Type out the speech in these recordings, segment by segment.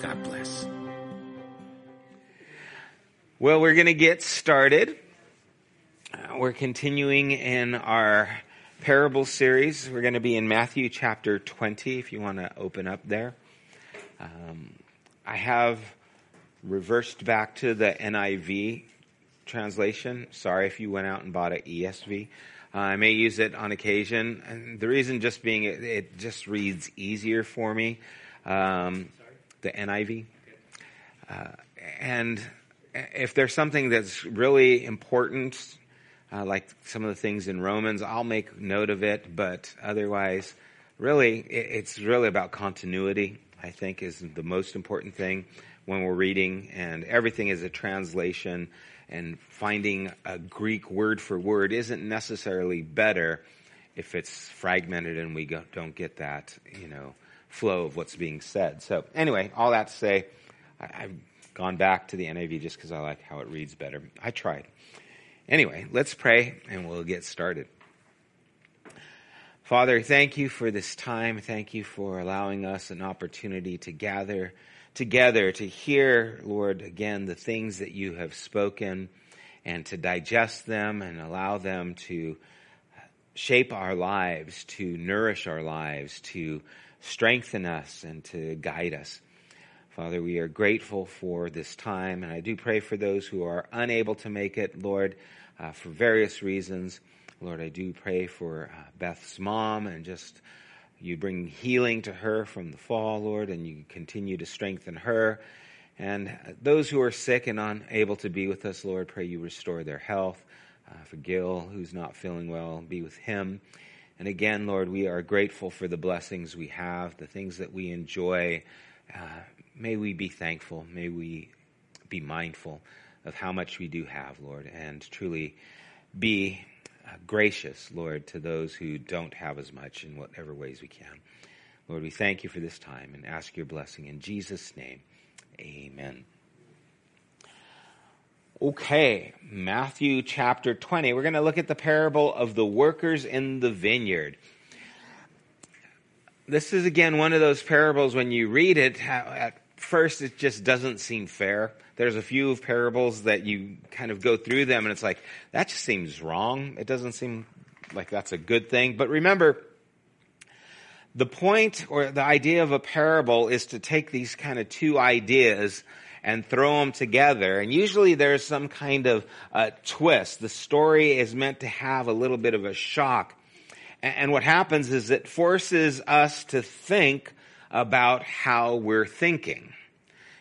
God bless. Well, we're going to get started. Uh, we're continuing in our parable series. We're going to be in Matthew chapter 20, if you want to open up there. Um, I have reversed back to the NIV translation. Sorry if you went out and bought an ESV. Uh, I may use it on occasion. And the reason just being it, it just reads easier for me. Um, the NIV. Uh, and if there's something that's really important, uh, like some of the things in Romans, I'll make note of it. But otherwise, really, it's really about continuity. I think is the most important thing when we're reading, and everything is a translation. And finding a Greek word for word isn't necessarily better if it's fragmented and we don't get that, you know, flow of what's being said. So, anyway, all that to say, I, have gone back to the NIV just because I like how it reads better. I tried. Anyway, let's pray and we'll get started. Father, thank you for this time. Thank you for allowing us an opportunity to gather together to hear, Lord, again, the things that you have spoken and to digest them and allow them to shape our lives, to nourish our lives, to strengthen us and to guide us. Father, we are grateful for this time, and I do pray for those who are unable to make it, Lord, uh, for various reasons. Lord, I do pray for uh, Beth's mom and just you bring healing to her from the fall, Lord, and you continue to strengthen her. And those who are sick and unable to be with us, Lord, pray you restore their health. Uh, for Gil, who's not feeling well, be with him. And again, Lord, we are grateful for the blessings we have, the things that we enjoy. Uh, may we be thankful. May we be mindful of how much we do have, Lord, and truly be uh, gracious, Lord, to those who don't have as much in whatever ways we can. Lord, we thank you for this time and ask your blessing in Jesus' name. Amen. Okay, Matthew chapter 20. We're going to look at the parable of the workers in the vineyard. This is again one of those parables when you read it, at first it just doesn't seem fair. There's a few parables that you kind of go through them and it's like, that just seems wrong. It doesn't seem like that's a good thing. But remember, the point or the idea of a parable is to take these kind of two ideas and throw them together. And usually there's some kind of uh, twist. The story is meant to have a little bit of a shock. And what happens is it forces us to think about how we're thinking.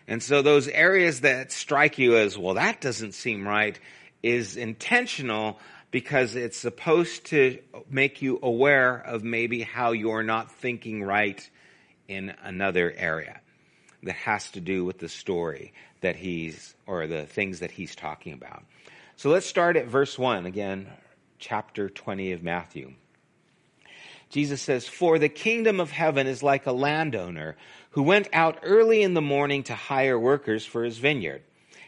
And so those areas that strike you as, well, that doesn't seem right, is intentional because it's supposed to make you aware of maybe how you're not thinking right in another area that has to do with the story that he's, or the things that he's talking about. So let's start at verse 1, again, chapter 20 of Matthew. Jesus says, For the kingdom of heaven is like a landowner who went out early in the morning to hire workers for his vineyard.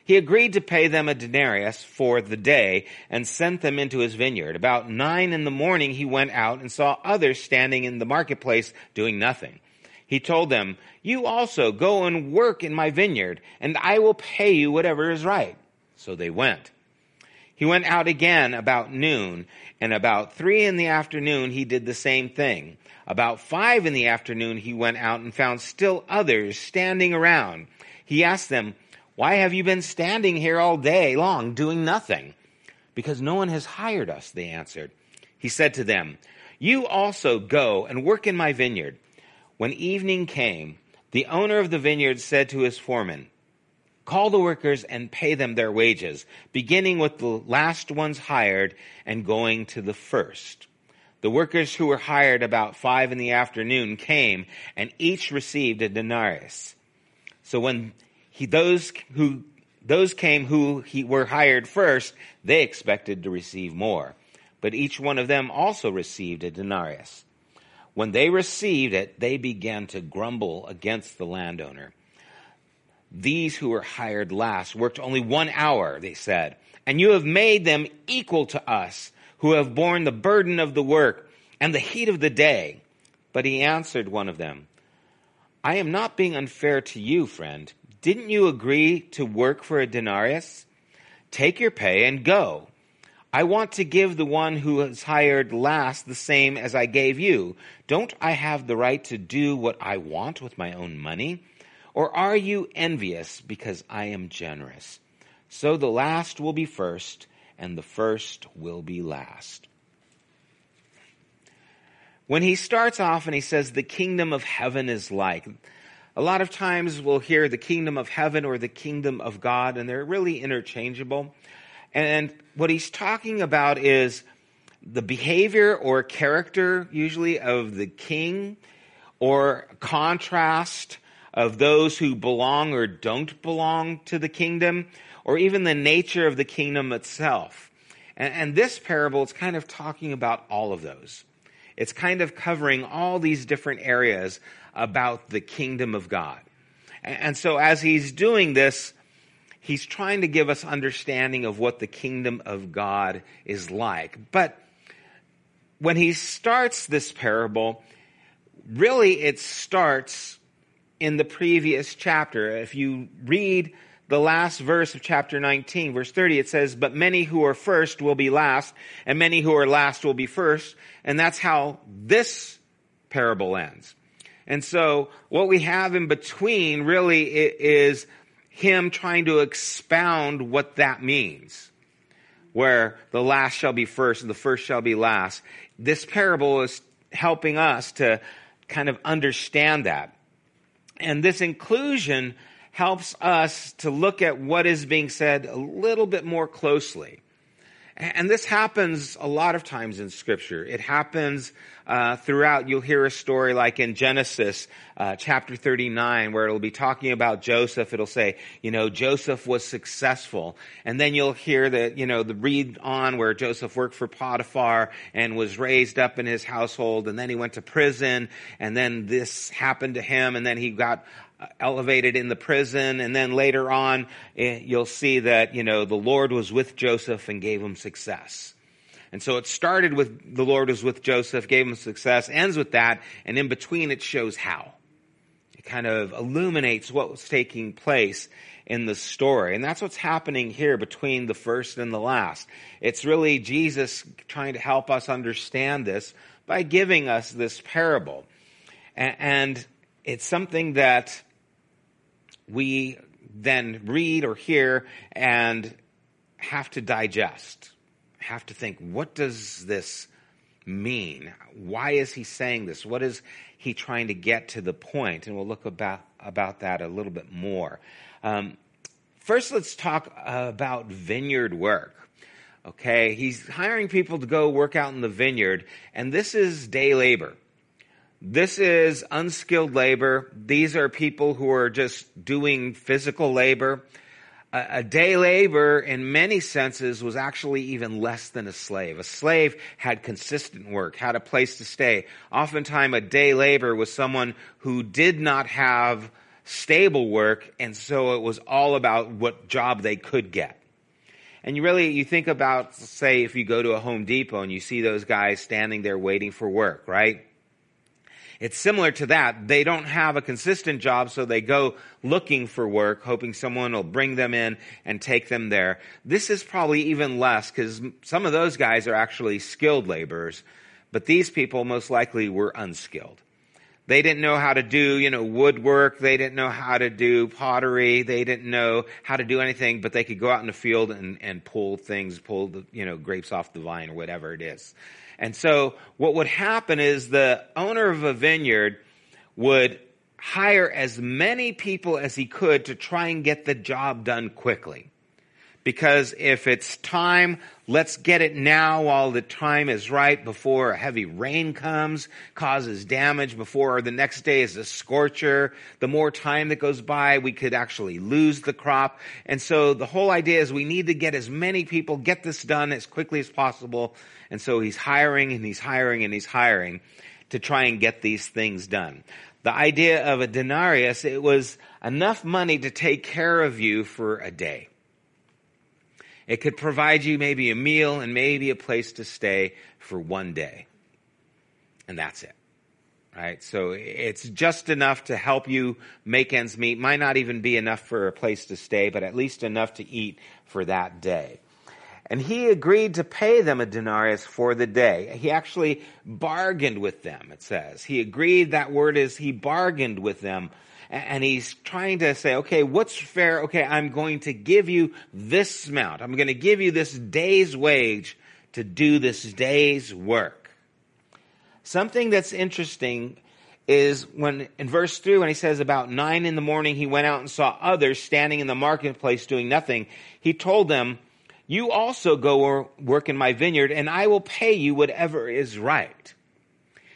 He agreed to pay them a denarius for the day and sent them into his vineyard. About nine in the morning, he went out and saw others standing in the marketplace doing nothing he told them, You also go and work in my vineyard, and I will pay you whatever is right. So they went. He went out again about noon, and about three in the afternoon he did the same thing. About five in the afternoon he went out and found still others standing around. He asked them, Why have you been standing here all day long doing nothing? Because no one has hired us, they answered. He said to them, You also go and work in my vineyard. When evening came, the owner of the vineyard said to his foreman, Call the workers and pay them their wages, beginning with the last ones hired and going to the first. The workers who were hired about five in the afternoon came and each received a denarius. So when he, those who, those came who he were hired first, they expected to receive more. But each one of them also received a denarius. When they received it, they began to grumble against the landowner. These who were hired last worked only one hour, they said, and you have made them equal to us who have borne the burden of the work and the heat of the day. But he answered one of them, I am not being unfair to you, friend. Didn't you agree to work for a denarius? Take your pay and go. I want to give the one who was hired last the same as I gave you. Don't I have the right to do what I want with my own money? Or are you envious because I am generous? So the last will be first, and the first will be last. When he starts off and he says, the kingdom of heaven is like, a lot of times we'll hear the kingdom of heaven or the kingdom of God, and they're really interchangeable. And what he's talking about is the behavior or character, usually, of the king, or contrast of those who belong or don't belong to the kingdom, or even the nature of the kingdom itself. And, and this parable is kind of talking about all of those. It's kind of covering all these different areas about the kingdom of God. And, and so as he's doing this, he's trying to give us understanding of what the kingdom of God is like. But when he starts this parable, really it starts in the previous chapter. If you read the last verse of chapter 19, verse 30, it says, But many who are first will be last, and many who are last will be first. And that's how this parable ends. And so what we have in between really is him trying to expound what that means. Where the last shall be first and the first shall be last. This parable is helping us to kind of understand that. And this inclusion helps us to look at what is being said a little bit more closely. And this happens a lot of times in Scripture. It happens uh, throughout. You'll hear a story like in Genesis uh, chapter 39, where it'll be talking about Joseph. It'll say, you know, Joseph was successful, and then you'll hear that, you know, the read on where Joseph worked for Potiphar and was raised up in his household, and then he went to prison, and then this happened to him, and then he got elevated in the prison. And then later on, eh, you'll see that, you know, the Lord was with Joseph and gave him success. And so it started with the Lord was with Joseph, gave him success, ends with that, and in between it shows how. It kind of illuminates what was taking place in the story. And that's what's happening here between the first and the last. It's really Jesus trying to help us understand this by giving us this parable. And it's something that we then read or hear and have to digest, have to think, what does this mean? Why is he saying this? What is he trying to get to the point? And we'll look about, about that a little bit more. Um, first, let's talk about vineyard work. Okay, he's hiring people to go work out in the vineyard, and this is day labor. This is unskilled labor. These are people who are just doing physical labor. A, a, day labor, in many senses, was actually even less than a slave. A slave had consistent work, had a place to stay. Oftentimes, a day labor was someone who did not have stable work, and so it was all about what job they could get. And you really, you think about, say, if you go to a Home Depot and you see those guys standing there waiting for work, right? It's similar to that. They don't have a consistent job, so they go looking for work, hoping someone will bring them in and take them there. This is probably even less because some of those guys are actually skilled laborers, but these people most likely were unskilled. They didn't know how to do, you know, woodwork. They didn't know how to do pottery. They didn't know how to do anything, but they could go out in the field and, and pull things, pull the, you know, grapes off the vine or whatever it is. And so what would happen is the owner of a vineyard would hire as many people as he could to try and get the job done quickly. Because if it's time, let's get it now while the time is right before a heavy rain comes, causes damage before the next day is a scorcher. The more time that goes by, we could actually lose the crop. And so the whole idea is we need to get as many people, get this done as quickly as possible. And so he's hiring and he's hiring and he's hiring to try and get these things done. The idea of a denarius, it was enough money to take care of you for a day. It could provide you maybe a meal and maybe a place to stay for one day. And that's it. Right? So it's just enough to help you make ends meet. Might not even be enough for a place to stay, but at least enough to eat for that day. And he agreed to pay them a denarius for the day. He actually bargained with them, it says. He agreed, that word is he bargained with them. And he's trying to say, okay, what's fair? Okay, I'm going to give you this amount. I'm going to give you this day's wage to do this day's work. Something that's interesting is when in verse 3 when he says about 9 in the morning he went out and saw others standing in the marketplace doing nothing he told them you also go work in my vineyard, and I will pay you whatever is right.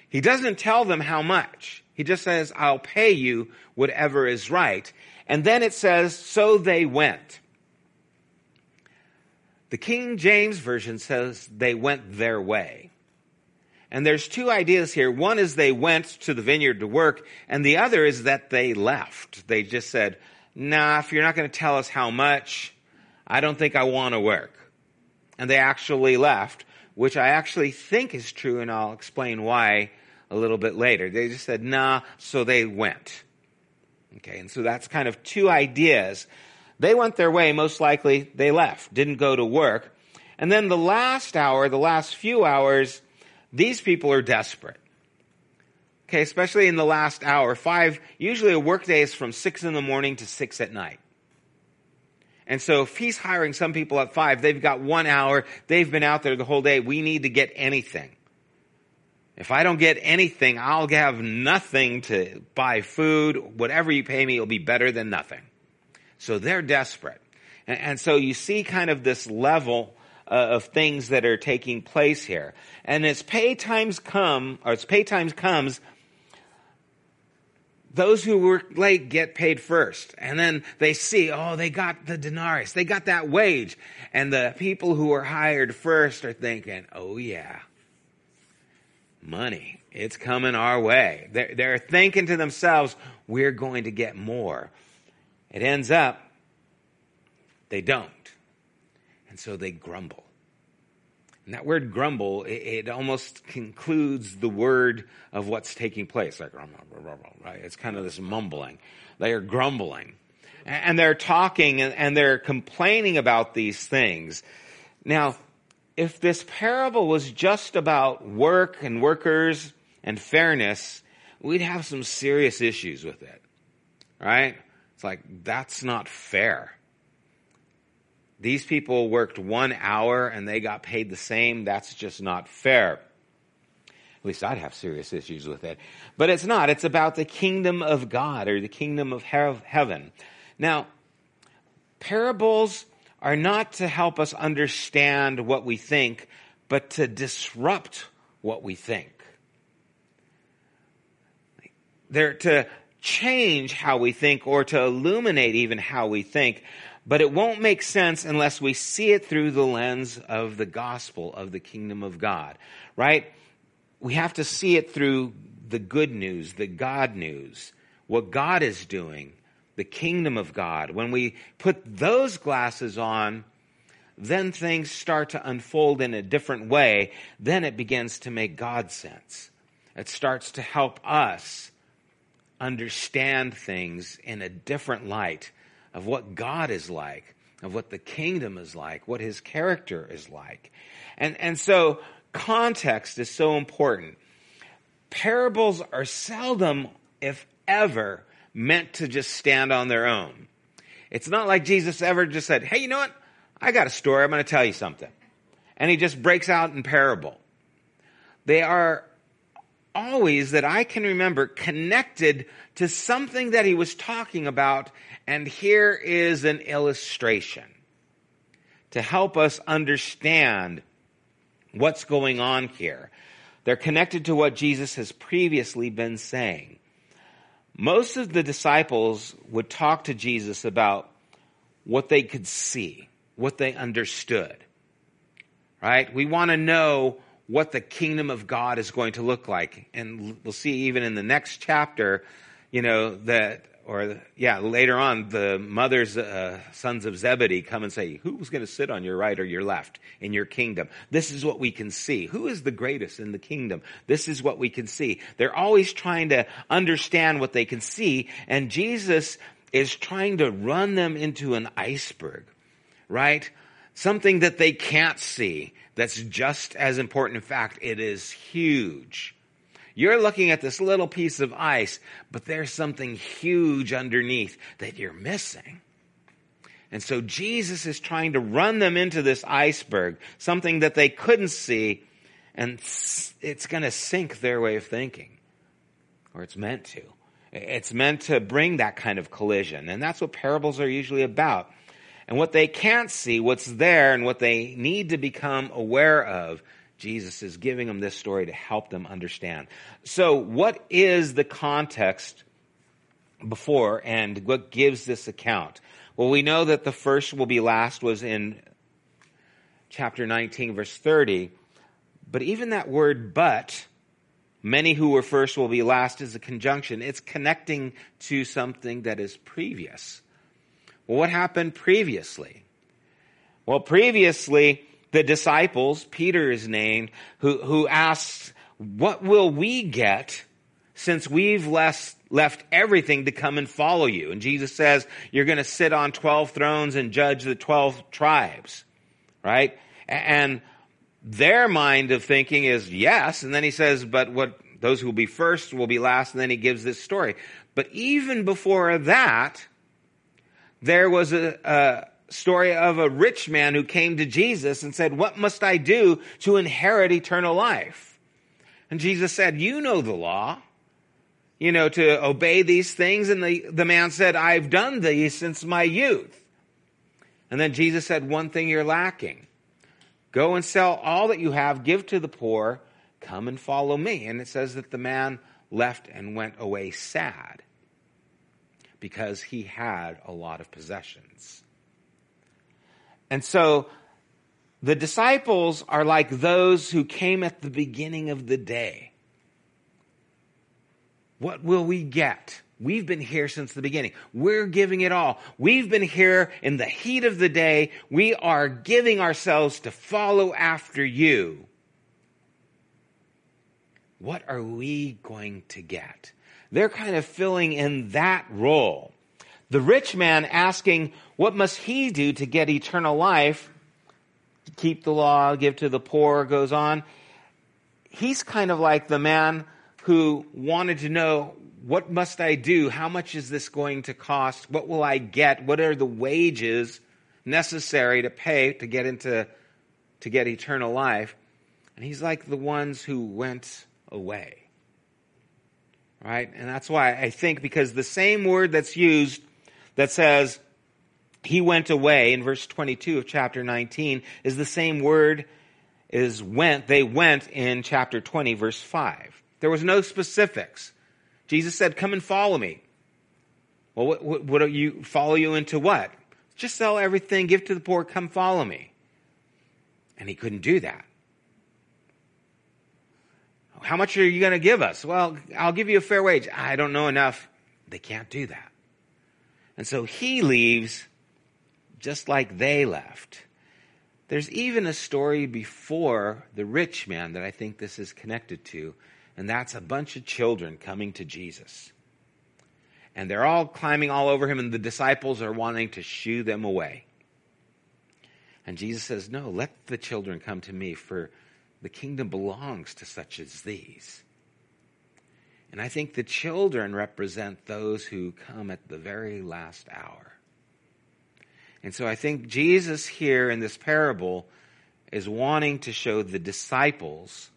He doesn't tell them how much. He just says, I'll pay you whatever is right. And then it says, so they went. The King James Version says they went their way. And there's two ideas here. One is they went to the vineyard to work, and the other is that they left. They just said, nah, if you're not going to tell us how much, I don't think I want to work. And they actually left, which I actually think is true, and I'll explain why a little bit later. They just said, nah, so they went. Okay, and so that's kind of two ideas. They went their way, most likely they left, didn't go to work. And then the last hour, the last few hours, these people are desperate. Okay, especially in the last hour. Five, usually a workday is from six in the morning to six at night. And so if he's hiring some people at five, they've got one hour, they've been out there the whole day, we need to get anything. If I don't get anything, I'll have nothing to buy food. Whatever you pay me, it'll be better than nothing. So they're desperate. And, and so you see kind of this level uh, of things that are taking place here. And as pay times come, or as pay times comes, those who work late get paid first. And then they see, oh, they got the denarius. They got that wage. And the people who are hired first are thinking, oh yeah, money. It's coming our way. They're, they're thinking to themselves, we're going to get more. It ends up, they don't. And so they grumble. And that word grumble, it, it, almost concludes the word of what's taking place. Like, right? It's kind of this mumbling. They are grumbling. And they're talking and they're complaining about these things. Now, if this parable was just about work and workers and fairness, we'd have some serious issues with it. Right? It's like, that's not fair. These people worked one hour and they got paid the same. That's just not fair. At least I'd have serious issues with it. But it's not. It's about the kingdom of God or the kingdom of heaven. Now, parables are not to help us understand what we think, but to disrupt what we think. They're to change how we think or to illuminate even how we think but it won't make sense unless we see it through the lens of the gospel of the kingdom of God, right? We have to see it through the good news, the God news, what God is doing, the kingdom of God. When we put those glasses on, then things start to unfold in a different way. Then it begins to make God sense. It starts to help us understand things in a different light of what God is like, of what the kingdom is like, what his character is like. And, and so context is so important. parables are seldom, if ever, meant to just stand on their own. It's not like Jesus ever just said, Hey, you know what? I got a story. I'm going to tell you something. And he just breaks out in parable. They are always, that I can remember, connected to something that he was talking about. And here is an illustration to help us understand what's going on here. They're connected to what Jesus has previously been saying. Most of the disciples would talk to Jesus about what they could see, what they understood. Right? We want to know what the kingdom of God is going to look like. And we'll see even in the next chapter, you know, that, or yeah, later on, the mothers, uh, sons of Zebedee come and say, who's going to sit on your right or your left in your kingdom? This is what we can see. Who is the greatest in the kingdom? This is what we can see. They're always trying to understand what they can see. And Jesus is trying to run them into an iceberg, right? Something that they can't see that's just as important. In fact, it is huge. You're looking at this little piece of ice, but there's something huge underneath that you're missing. And so Jesus is trying to run them into this iceberg, something that they couldn't see, and it's going to sink their way of thinking. Or it's meant to. It's meant to bring that kind of collision. And that's what parables are usually about. And what they can't see, what's there, and what they need to become aware of, Jesus is giving them this story to help them understand. So, what is the context before and what gives this account? Well, we know that the first will be last was in chapter 19, verse 30. But even that word but, many who were first will be last, is a conjunction. It's connecting to something that is previous. Well, what happened previously? Well, previously, the disciples, Peter is named, who, who asks, what will we get since we've left, left everything to come and follow you? And Jesus says, you're going to sit on 12 thrones and judge the 12 tribes, right? And their mind of thinking is yes. And then he says, but what those who will be first will be last. And then he gives this story. But even before that, there was a, a story of a rich man who came to Jesus and said, What must I do to inherit eternal life? And Jesus said, You know the law, you know, to obey these things. And the, the man said, I've done these since my youth. And then Jesus said, One thing you're lacking. Go and sell all that you have, give to the poor, come and follow me. And it says that the man left and went away sad because he had a lot of possessions. And so the disciples are like those who came at the beginning of the day. What will we get? We've been here since the beginning. We're giving it all. We've been here in the heat of the day. We are giving ourselves to follow after you. What are we going to get? They're kind of filling in that role. The rich man asking, what must he do to get eternal life? Keep the law, give to the poor, goes on. He's kind of like the man who wanted to know, what must I do? How much is this going to cost? What will I get? What are the wages necessary to pay to get into, to get eternal life? And he's like the ones who went away right? And that's why I think because the same word that's used that says he went away in verse 22 of chapter 19 is the same word is went, they went in chapter 20 verse 5. There was no specifics. Jesus said, come and follow me. Well, what, what, what you, follow you into what? Just sell everything, give to the poor, come follow me. And he couldn't do that. How much are you going to give us? Well, I'll give you a fair wage. I don't know enough. They can't do that. And so he leaves just like they left. There's even a story before the rich man that I think this is connected to, and that's a bunch of children coming to Jesus. And they're all climbing all over him, and the disciples are wanting to shoo them away. And Jesus says, No, let the children come to me, for the kingdom belongs to such as these. And I think the children represent those who come at the very last hour. And so I think Jesus here in this parable is wanting to show the disciples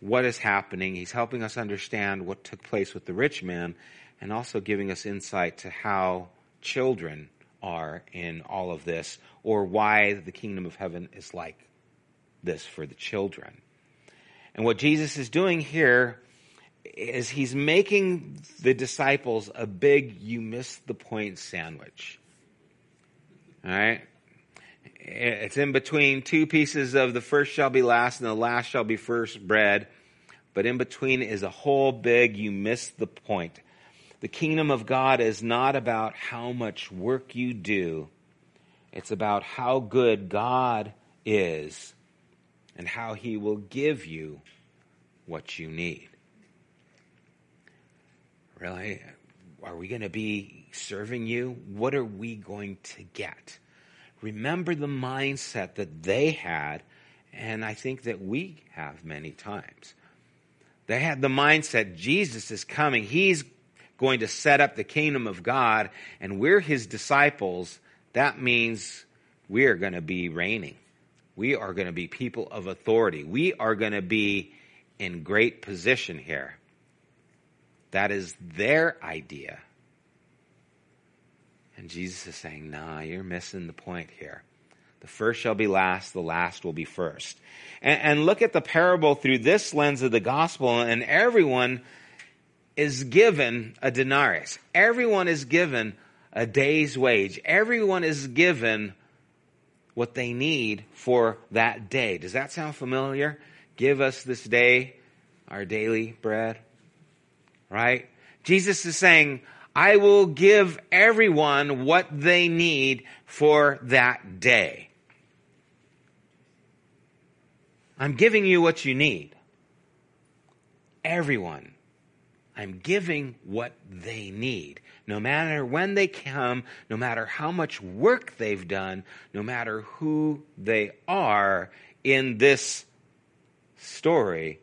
what is happening. He's helping us understand what took place with the rich man and also giving us insight to how children are in all of this or why the kingdom of heaven is like this for the children. And what Jesus is doing here is he's making the disciples a big you missed the point sandwich. All right? It's in between two pieces of the first shall be last and the last shall be first bread. But in between is a whole big you missed the point. The kingdom of God is not about how much work you do. It's about how good God is and how he will give you what you need. Really? Are we going to be serving you? What are we going to get? Remember the mindset that they had, and I think that we have many times. They had the mindset Jesus is coming. He's going to set up the kingdom of God, and we're his disciples. That means we are going to be reigning. We are going to be people of authority. We are going to be in great position here. That is their idea. And Jesus is saying, nah, you're missing the point here. The first shall be last, the last will be first. And, and, look at the parable through this lens of the gospel, and everyone is given a denarius. Everyone is given a day's wage. Everyone is given what they need for that day. Does that sound familiar? Give us this day our daily bread. Right? Jesus is saying, I will give everyone what they need for that day. I'm giving you what you need. Everyone. I'm giving what they need. No matter when they come, no matter how much work they've done, no matter who they are in this story,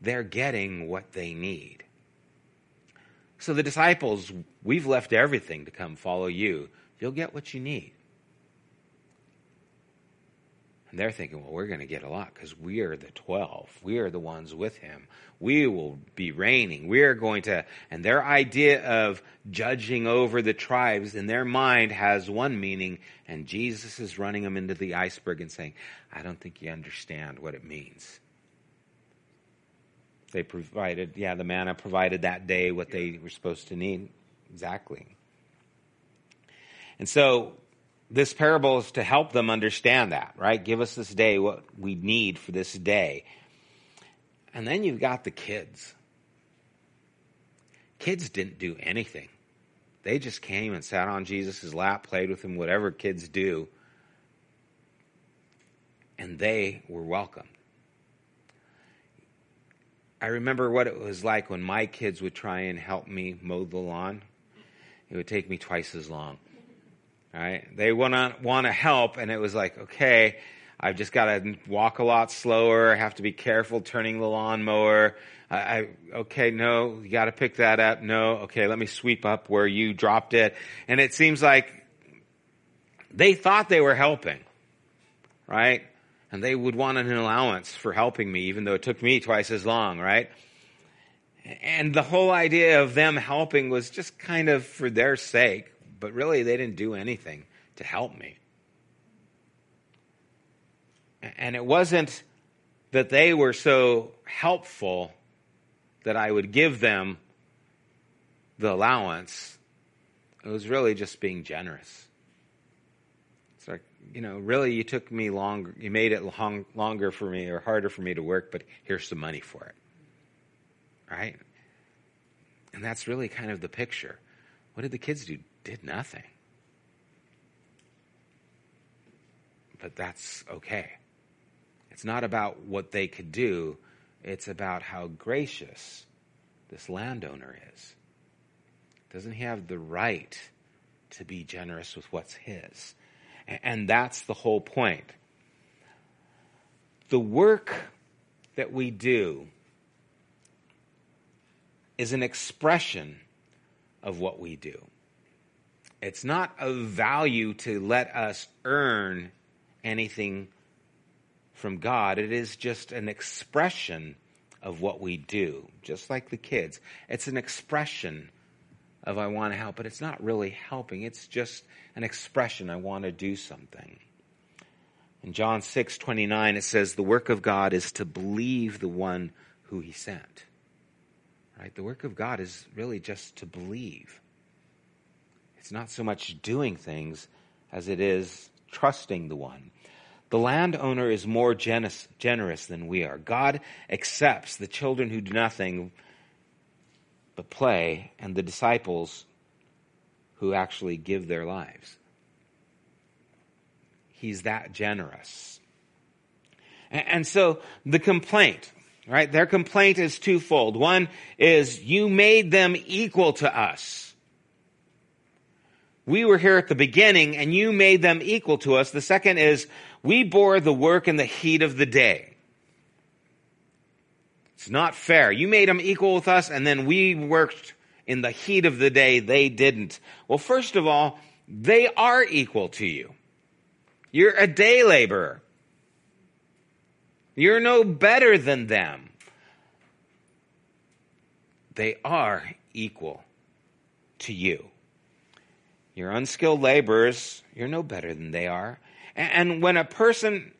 they're getting what they need. So the disciples, we've left everything to come follow you. You'll get what you need. And they're thinking, well, we're going to get a lot because we are the 12. We are the ones with him. We will be reigning. We are going to, and their idea of judging over the tribes in their mind has one meaning, and Jesus is running them into the iceberg and saying, I don't think you understand what it means. They provided, yeah, the manna provided that day what they were supposed to need. Exactly. And so this parable is to help them understand that, right? Give us this day what we need for this day. And then you've got the kids. Kids didn't do anything. They just came and sat on Jesus' lap, played with him, whatever kids do. And they were welcome. I remember what it was like when my kids would try and help me mow the lawn. It would take me twice as long. Right? They want want to help, and it was like, okay, I've just got to walk a lot slower. I have to be careful turning the lawnmower. I, I okay, no, you got to pick that up. No, okay, let me sweep up where you dropped it. And it seems like they thought they were helping, right? And they would want an allowance for helping me, even though it took me twice as long, right? And the whole idea of them helping was just kind of for their sake, but really they didn't do anything to help me. And it wasn't that they were so helpful that I would give them the allowance. It was really just being generous. You know, really you took me longer, you made it long, longer for me or harder for me to work, but here's some money for it. Right? And that's really kind of the picture. What did the kids do? did nothing. But that's okay. It's not about what they could do, it's about how gracious this landowner is. Doesn't he have the right to be generous with what's his? And that's the whole point. The work that we do is an expression of what we do. It's not of value to let us earn anything from God. It is just an expression of what we do, just like the kids. It's an expression of I want to help, but it's not really helping. It's just an expression I want to do something. In John 6 29, it says, The work of God is to believe the one who he sent. Right? The work of God is really just to believe. It's not so much doing things as it is trusting the one. The landowner is more generous, generous than we are. God accepts the children who do nothing but play and the disciples who actually give their lives. He's that generous. And, and so the complaint, right? Their complaint is twofold. One is you made them equal to us. We were here at the beginning and you made them equal to us. The second is we bore the work in the heat of the day. It's not fair. You made them equal with us and then we worked in the heat of the day. They didn't. Well, first of all, they are equal to you. You're a day laborer. You're no better than them. They are equal to you. You're unskilled laborers. You're no better than they are. And when a person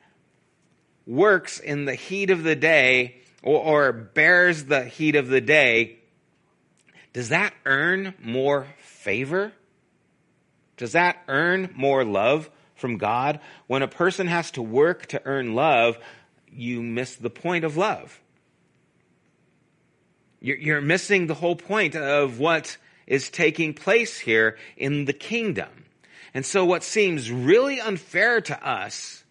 works in the heat of the day or, or bears the heat of the day, does that earn more favor? Does that earn more love from God? When a person has to work to earn love, you miss the point of love. You're missing the whole point of what is taking place here in the kingdom. And so what seems really unfair to us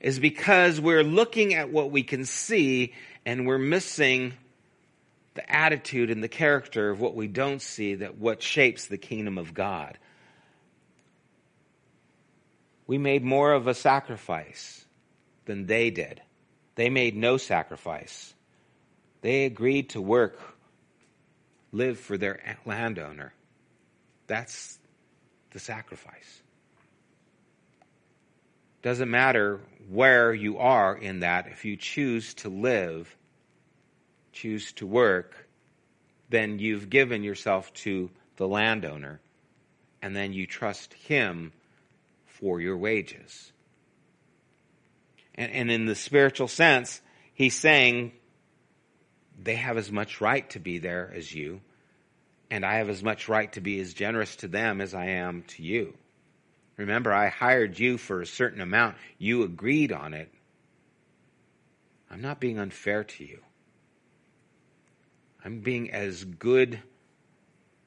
is because we're looking at what we can see and we're missing the attitude and the character of what we don't see that what shapes the kingdom of God. We made more of a sacrifice than they did. They made no sacrifice. They agreed to work live for their landowner. That's the sacrifice. Doesn't matter where you are in that, if you choose to live, choose to work, then you've given yourself to the landowner, and then you trust him for your wages. And, and in the spiritual sense, he's saying, they have as much right to be there as you, and I have as much right to be as generous to them as I am to you. Remember, I hired you for a certain amount. You agreed on it. I'm not being unfair to you. I'm being as good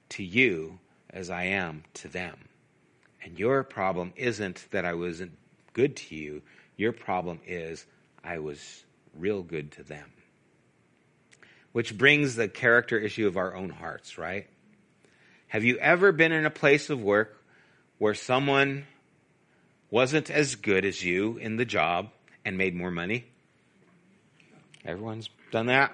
to you as I am to them. And your problem isn't that I wasn't good to you. Your problem is I was real good to them which brings the character issue of our own hearts, right? Have you ever been in a place of work where someone wasn't as good as you in the job and made more money? Everyone's done that?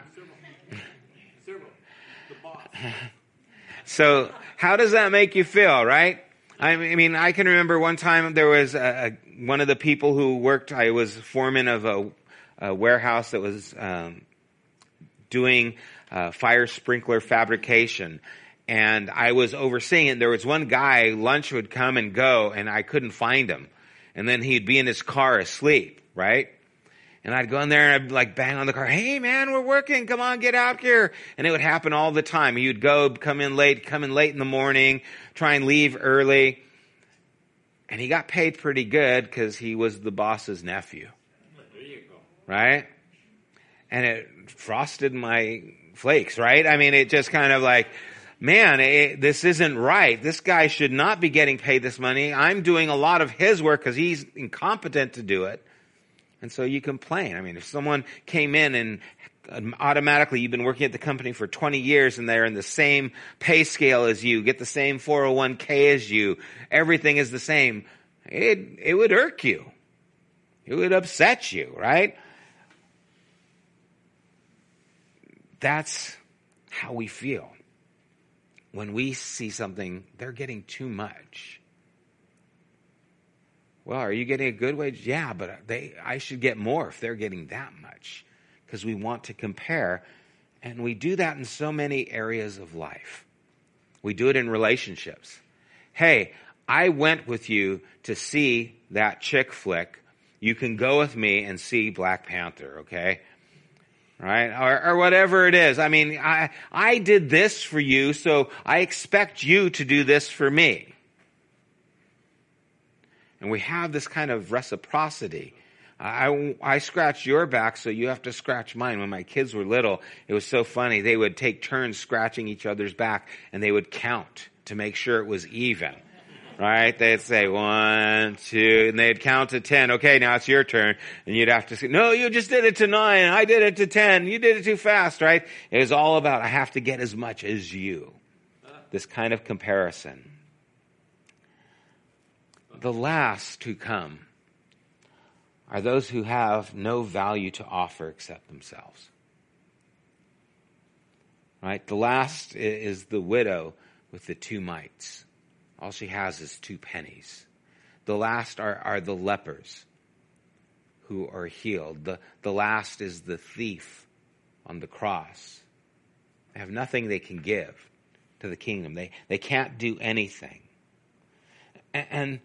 so, how does that make you feel, right? I mean, I can remember one time there was a, a, one of the people who worked, I was foreman of a, a warehouse that was um, doing uh, fire sprinkler fabrication. And I was overseeing it. There was one guy, lunch would come and go, and I couldn't find him. And then he'd be in his car asleep, right? And I'd go in there and I'd like bang on the car. Hey man, we're working. Come on, get out here. And it would happen all the time. He would go, come in late, come in late in the morning, try and leave early. And he got paid pretty good because he was the boss's nephew. Right? And it frosted my flakes, right? I mean, it just kind of like, man, it, this isn't right. This guy should not be getting paid this money. I'm doing a lot of his work because he's incompetent to do it. And so you complain. I mean, if someone came in and um, automatically you've been working at the company for 20 years and they're in the same pay scale as you, get the same 401k as you, everything is the same, it, it would irk you. It would upset you, right? That's how we feel when we see something, they're getting too much. Well, are you getting a good wage? Yeah, but they, I should get more if they're getting that much because we want to compare. And we do that in so many areas of life. We do it in relationships. Hey, I went with you to see that chick flick. You can go with me and see Black Panther, okay? Right? Or, or whatever it is. I mean, I, I did this for you, so I expect you to do this for me. And we have this kind of reciprocity. I, I scratch your back, so you have to scratch mine. When my kids were little, it was so funny. They would take turns scratching each other's back, and they would count to make sure it was even. Right? They'd say one, two, and they'd count to ten. Okay, now it's your turn. And you'd have to say, no, you just did it to nine. I did it to ten. You did it too fast, right? It was all about, I have to get as much as you. This kind of comparison the last to come are those who have no value to offer except themselves. Right? The last is the widow with the two mites. All she has is two pennies. The last are, are the lepers who are healed. The, the last is the thief on the cross. They have nothing they can give to the kingdom. They, they can't do anything. And, and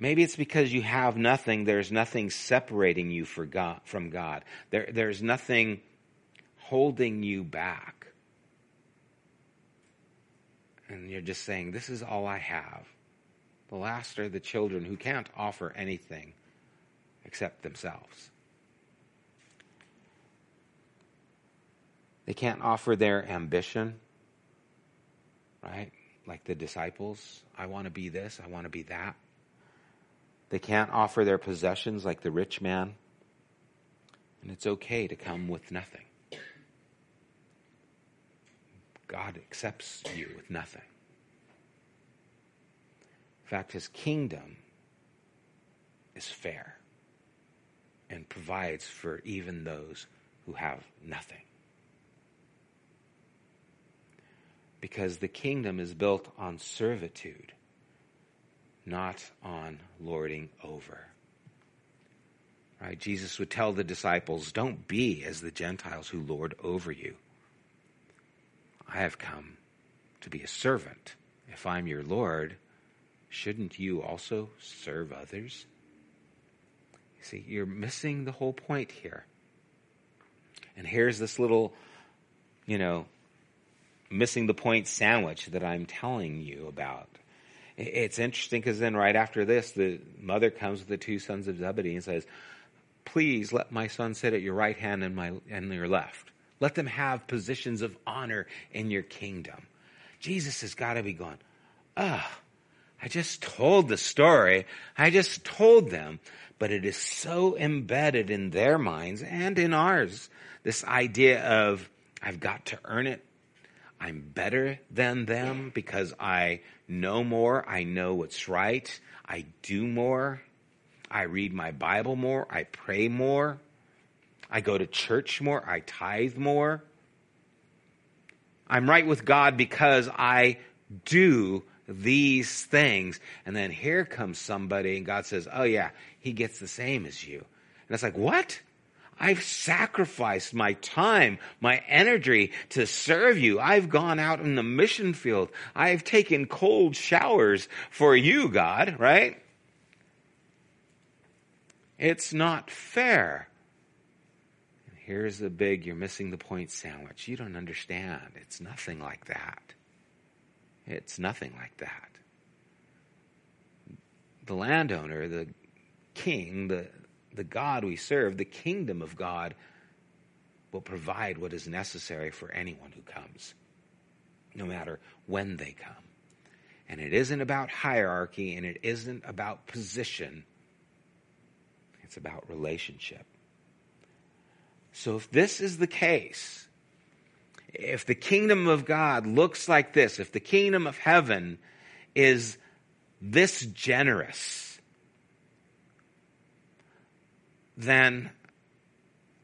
Maybe it's because you have nothing. There's nothing separating you God, from God. There, there's nothing holding you back. And you're just saying, This is all I have. The last are the children who can't offer anything except themselves. They can't offer their ambition, right? Like the disciples. I want to be this, I want to be that. They can't offer their possessions like the rich man. And it's okay to come with nothing. God accepts you with nothing. In fact, his kingdom is fair and provides for even those who have nothing. Because the kingdom is built on servitude not on lording over. Right? Jesus would tell the disciples, Don't be as the Gentiles who lord over you. I have come to be a servant. If I'm your Lord, shouldn't you also serve others? You see, you're missing the whole point here. And here's this little, you know, missing the point sandwich that I'm telling you about. It's interesting because then right after this, the mother comes with the two sons of Zebedee and says, Please let my son sit at your right hand and my and your left. Let them have positions of honor in your kingdom. Jesus has got to be going, Ah, oh, I just told the story. I just told them. But it is so embedded in their minds and in ours. This idea of, I've got to earn it. I'm better than them because I know more. I know what's right. I do more. I read my Bible more. I pray more. I go to church more. I tithe more. I'm right with God because I do these things. And then here comes somebody and God says, Oh, yeah, he gets the same as you. And it's like, What? I've sacrificed my time, my energy to serve you. I've gone out in the mission field. I've taken cold showers for you, God, right? It's not fair. Here's the big, you're missing the point sandwich. You don't understand. It's nothing like that. It's nothing like that. The landowner, the king, the, the God we serve, the kingdom of God, will provide what is necessary for anyone who comes, no matter when they come. And it isn't about hierarchy and it isn't about position, it's about relationship. So if this is the case, if the kingdom of God looks like this, if the kingdom of heaven is this generous, then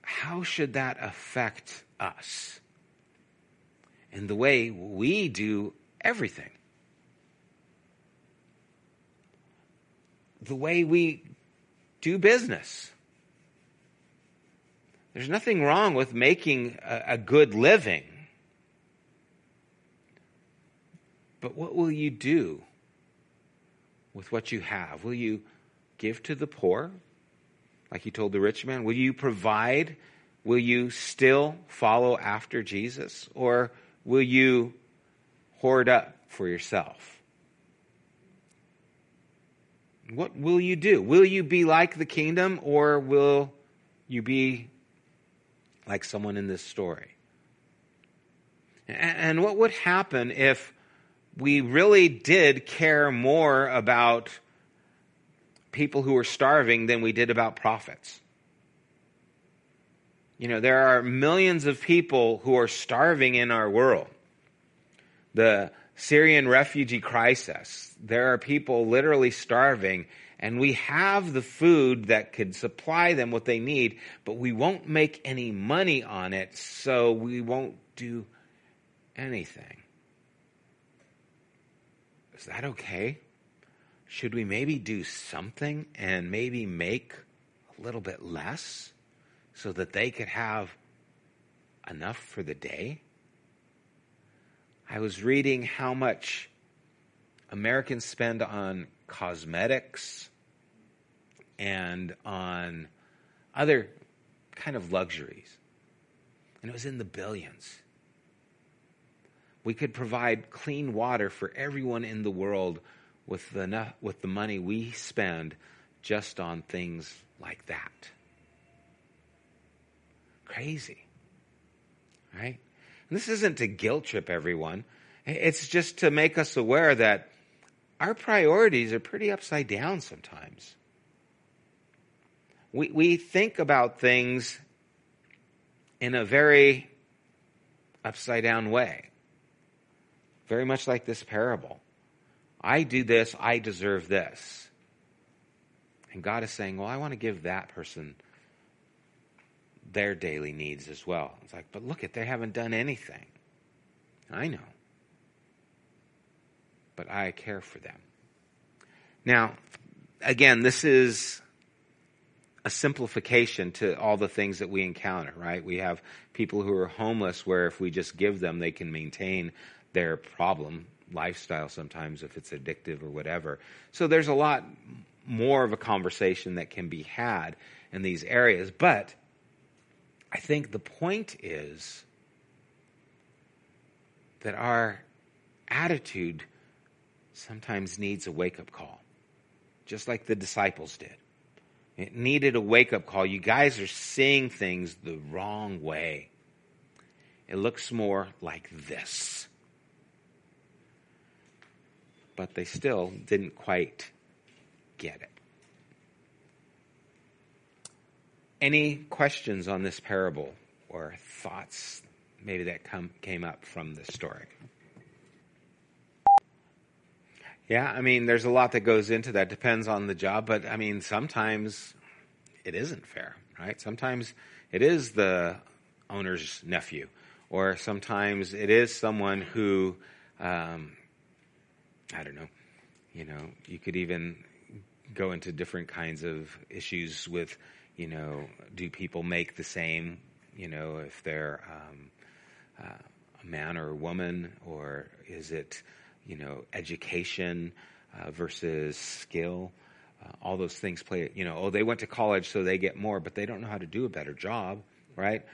how should that affect us? in the way we do everything. The way we do business. There's nothing wrong with making a, a good living. But what will you do with what you have? Will you give to the poor, like he told the rich man? Will you provide? Will you still follow after Jesus? Or will you hoard up for yourself? What will you do? Will you be like the kingdom or will you be like someone in this story? And what would happen if we really did care more about people who were starving than we did about profits? You know, there are millions of people who are starving in our world. The Syrian refugee crisis. There are people literally starving, and we have the food that could supply them what they need, but we won't make any money on it, so we won't do anything. Is that okay? Should we maybe do something and maybe make a little bit less so that they could have enough for the day? I was reading how much Americans spend on cosmetics and on other kind of luxuries. And it was in the billions. We could provide clean water for everyone in the world with the, with the money we spend just on things like that. Crazy. Right? And this isn't to guilt trip everyone. It's just to make us aware that our priorities are pretty upside down sometimes. We, we think about things in a very upside down way, very much like this parable. I do this, I deserve this. And God is saying, Well, I want to give that person their daily needs as well. It's like, but look at they haven't done anything. I know. But I care for them. Now, again, this is a simplification to all the things that we encounter, right? We have people who are homeless where if we just give them, they can maintain their problem lifestyle sometimes if it's addictive or whatever. So there's a lot more of a conversation that can be had in these areas. But I think the point is that our attitude sometimes needs a wake up call, just like the disciples did. It needed a wake up call. You guys are seeing things the wrong way. It looks more like this. But they still didn't quite get it. Any questions on this parable or thoughts maybe that come, came up from the story? Yeah, I mean, there's a lot that goes into that. Depends on the job, but I mean, sometimes it isn't fair, right? Sometimes it is the owner's nephew, or sometimes it is someone who, um, I don't know, you know, you could even go into different kinds of issues with you know, do people make the same, you know, if they're um, uh, a man or a woman, or is it, you know, education uh, versus skill? Uh, all those things play, you know, oh, they went to college so they get more, but they don't know how to do a better job, right?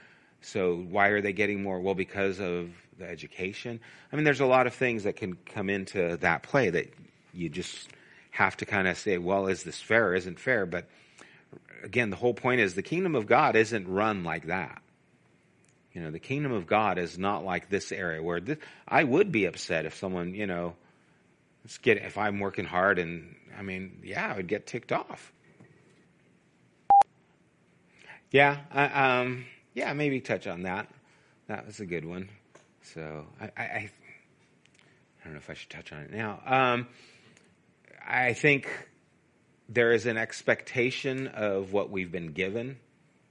So why are they getting more? Well, because of the education. I mean, there's a lot of things that can come into that play that you just have to kind of say, well, is this fair isn't fair? But again, the whole point is the kingdom of God isn't run like that. You know, the kingdom of God is not like this area where this, I would be upset if someone, you know, get if I'm working hard and I mean, yeah, I would get ticked off. Yeah, I, um, yeah, maybe touch on that. That was a good one. So I, I, I don't know if I should touch on it now. Um, I think there is an expectation of what we've been given,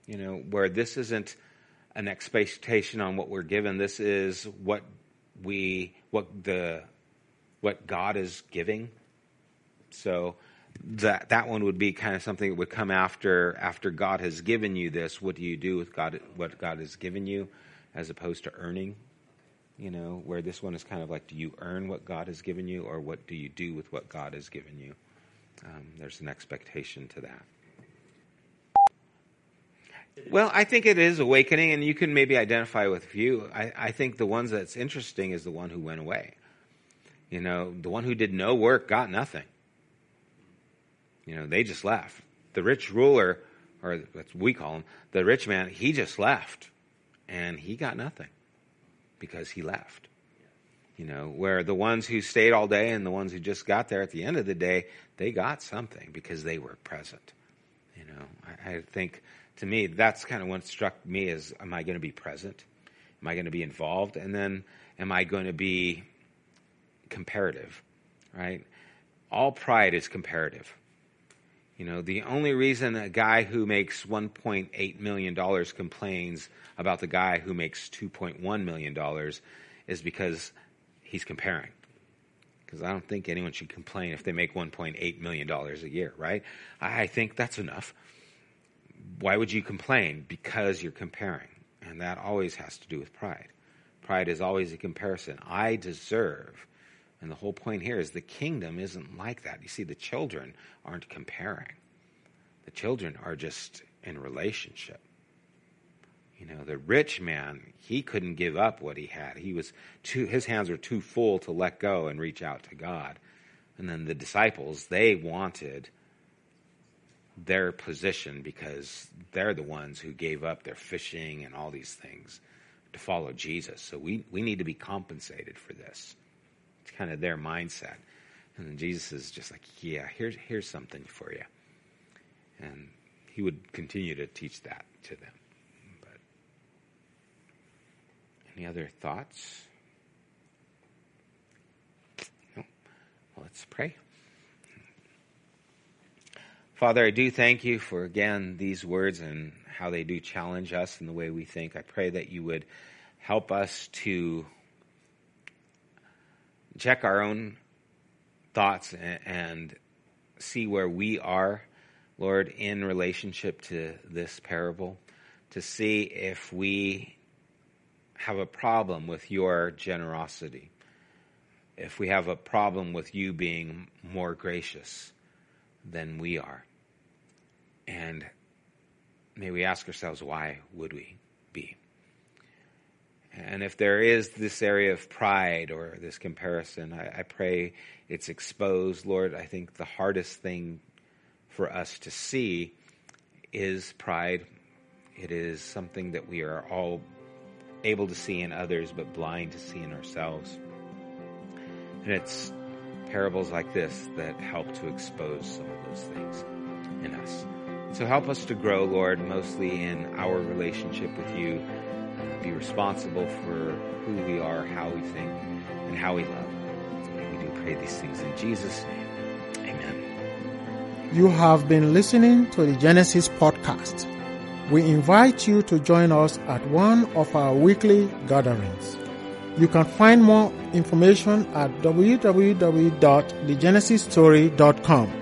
you know, where this isn't an expectation on what we're given. This is what we what the what God is giving. So that that one would be kind of something that would come after after God has given you this. What do you do with God? What God has given you, as opposed to earning. You know, where this one is kind of like, do you earn what God has given you, or what do you do with what God has given you? Um, there's an expectation to that. Well, I think it is awakening, and you can maybe identify with a few. I, I think the ones that's interesting is the one who went away. You know, the one who did no work got nothing. You know, they just left. The rich ruler, or what we call him, the rich man, he just left. And he got nothing because he left. You know, where the ones who stayed all day and the ones who just got there at the end of the day, they got something because they were present. You know, I, I think to me, that's kind of what struck me is, am I going to be present? Am I going to be involved? And then am I going to be comparative, right? All pride is comparative. You know, the only reason a guy who makes $1.8 million complains about the guy who makes $2.1 million is because he's comparing. Because I don't think anyone should complain if they make $1.8 million a year, right? I think that's enough. Why would you complain? Because you're comparing. And that always has to do with pride. Pride is always a comparison. I deserve. And the whole point here is the kingdom isn't like that. You see, the children aren't comparing, the children are just in relationship. You know, the rich man, he couldn't give up what he had. He was too, his hands were too full to let go and reach out to God. And then the disciples, they wanted their position because they're the ones who gave up their fishing and all these things to follow Jesus. So we, we need to be compensated for this. It's kind of their mindset. And Jesus is just like, yeah, here's, here's something for you. And he would continue to teach that to them. But any other thoughts? No? Well, let's pray. Father, I do thank you for, again, these words and how they do challenge us in the way we think. I pray that you would help us to check our own thoughts and, see where we are, Lord, in relationship to this parable, to see if we have a problem with your generosity, if we have a problem with you being more gracious than we are. And may we ask ourselves, why would we be? And if there is this area of pride or this comparison, I, I, pray it's exposed. Lord, I think the hardest thing for us to see is pride. It is something that we are all able to see in others, but blind to see in ourselves. And it's parables like this that help to expose some of those things in us. So help us to grow, Lord, mostly in our relationship with you. Be responsible for who we are, how we think, and how we love. And we do pray these things in Jesus' name. Amen. You have been listening to the Genesis podcast. We invite you to join us at one of our weekly gatherings. You can find more information at www.thegenesisstory.com